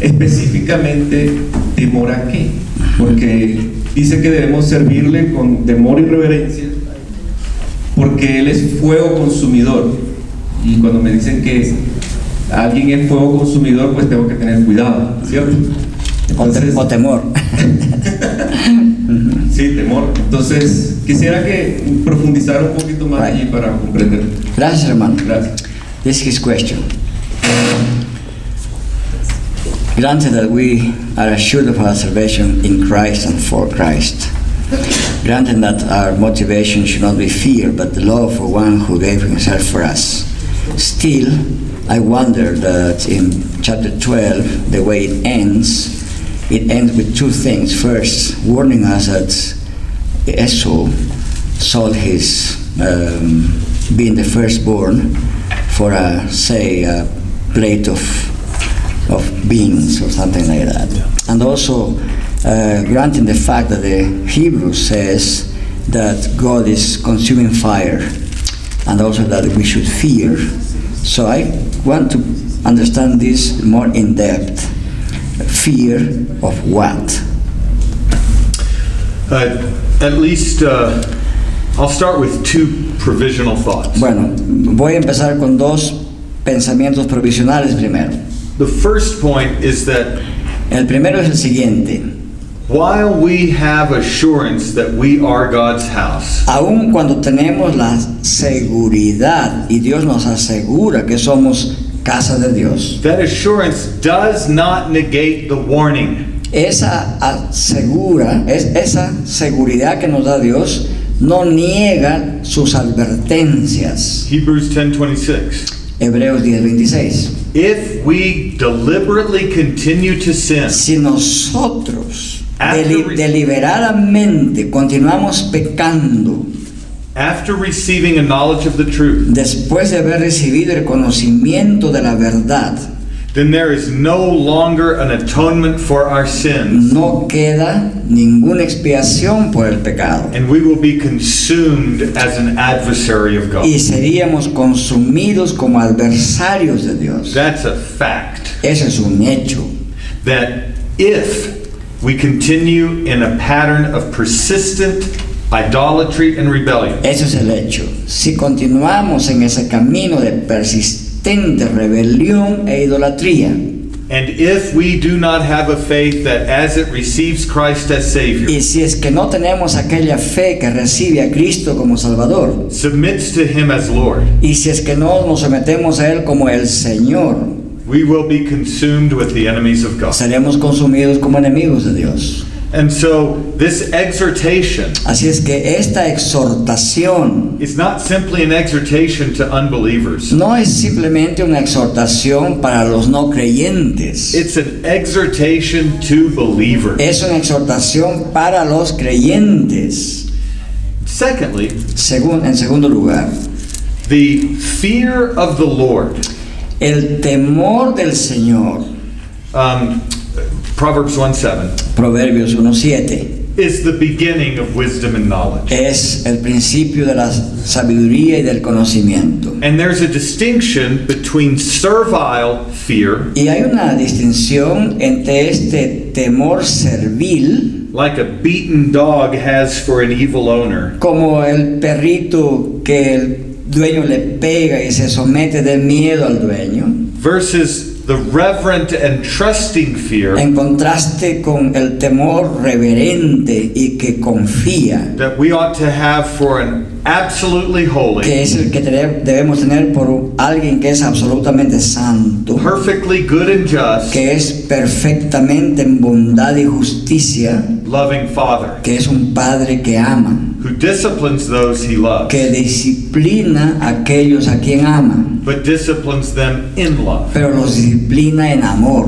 específicamente temor a qué? Porque dice que debemos servirle con temor y reverencia, porque Él es fuego consumidor. Y cuando me dicen que alguien es fuego consumidor, pues tengo que tener cuidado, ¿cierto? Entonces, o temor. sí, temor. Entonces, quisiera que profundizara un poquito más Right. allí para comprender. Gracias, hermano. Gracias. This is his question. Granted that we are assured of our salvation in Christ and for Christ. Granted that our motivation should not be fear, but the love for one who gave himself for us. Still, I wonder that in chapter 12, the way it ends, it ends with two things. First, warning us that Esau sold his um, being the firstborn for a say a plate of of beans or something like that, and also uh, granting the fact that the Hebrew says that God is consuming fire, and also that we should fear. So I want to understand this more in depth. Fear of what? Uh, At least, uh, I'll start with two provisional thoughts. Bueno, voy a empezar con dos pensamientos provisionales primero. The first point is that El primero es el siguiente. while we have assurance that we are God's house, Aun cuando tenemos la seguridad y Dios nos asegura que somos casa de Dios, that assurance does not negate the warning. esa asegura, es, esa seguridad que nos da Dios no niega sus advertencias. Hebrews 10:26. Hebreos 10:26. If we deliberately continue to sin, Si nosotros deli- deliberadamente continuamos pecando after receiving a knowledge of the truth, después de haber recibido el conocimiento de la verdad, then there is no longer an atonement for our sins, no queda ninguna expiación por el pecado. and we will be consumed as an adversary of God. Y seríamos consumidos como adversarios de Dios. That's a fact. Eso es un hecho. That if we continue in a pattern of persistent idolatry and rebellion, Eso es el hecho. Si continuamos en ese camino de persistente rebelión e idolatría, and if we do not have a faith that as it receives Christ as Savior, y si es que no tenemos aquella fe que recibe a Cristo como Salvador, submits to Him as Lord, y si es que no nos sometemos a Él como el Señor, we will be consumed with the enemies of God. seremos consumidos como enemigos de Dios. And so, this exhortation Así es que esta exhortación is not simply an exhortation to unbelievers, no es simplemente una exhortación para los no creyentes. it's an exhortation to believers. Es una exhortación para los creyentes. Secondly, Segun- en segundo lugar, the fear of the Lord. el temor del Señor, Um, Proverbs 1 7 Proverbios 1.7, is the beginning of wisdom and knowledge. es el principio de la sabiduría y del conocimiento. And there's a distinction between servile fear, Y hay una distinción entre este temor servil, like a beaten dog has for an evil owner, como el perrito que el dueño le pega y se somete de miedo al dueño, versus the reverent and trusting fear en contraste con el temor reverente y que confía, that we ought to have for an absolutely holy, que es el que debemos tener por alguien que es absolutamente santo, perfectly good and just, que es perfectamente en bondad y justicia, loving Father. que es un padre que ama, who disciplines those he loves, que disciplina a aquellos a quien ama, but disciplines them in love. pero los disciplina en amor.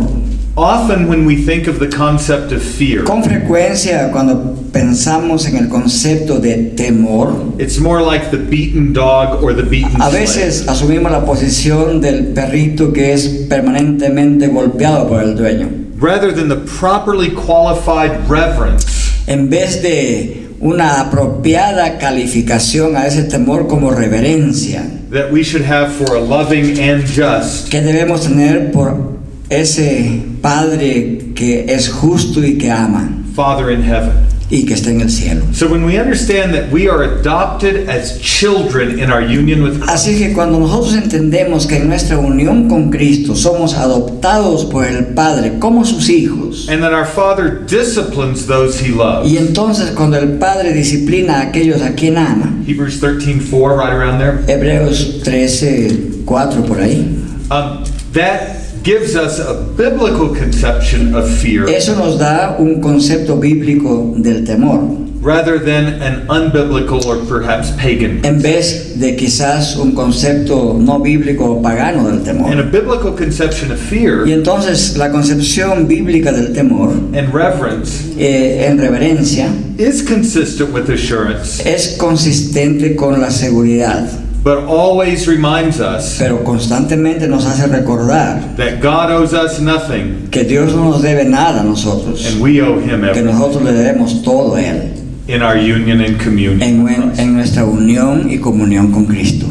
Often, when we think of the concept of fear, Con frecuencia cuando pensamos en el concepto de temor, it's more like the beaten dog or the beaten a slave. veces asumimos la posición del perrito que es permanentemente golpeado por el dueño, rather than the properly qualified reverence en vez de una apropiada calificación a ese temor como reverencia that we should have for a loving and just que debemos tener por ese Padre que es justo y que ama Father in heaven. Y que está en el cielo. So when we understand that we are adopted as children in our union with Christ, Así que cuando nosotros entendemos que en nuestra unión con Cristo somos adoptados por el Padre como sus hijos, and that our Father disciplines those he loves. y entonces cuando el Padre disciplina a aquellos a quien ama, Hebrews 13:4 right around there. Hebreos 13, 4 por ahí, Um, that gives us a biblical conception of fear Eso nos da un concepto bíblico del temor, rather than an unbiblical or perhaps pagan. en vez de quizás un concepto no bíblico o pagano del temor. And a biblical conception of fear Y entonces la concepción bíblica del temor and reverence eh, en reverencia is consistent with assurance, es consistente con la seguridad, but always reminds us pero constantemente nos hace recordar that God owes us nothing que Dios no nos debe nada a nosotros, and we owe Him que nosotros le debemos todo a Él in our union and communion. en, en nuestra unión y comunión con Cristo.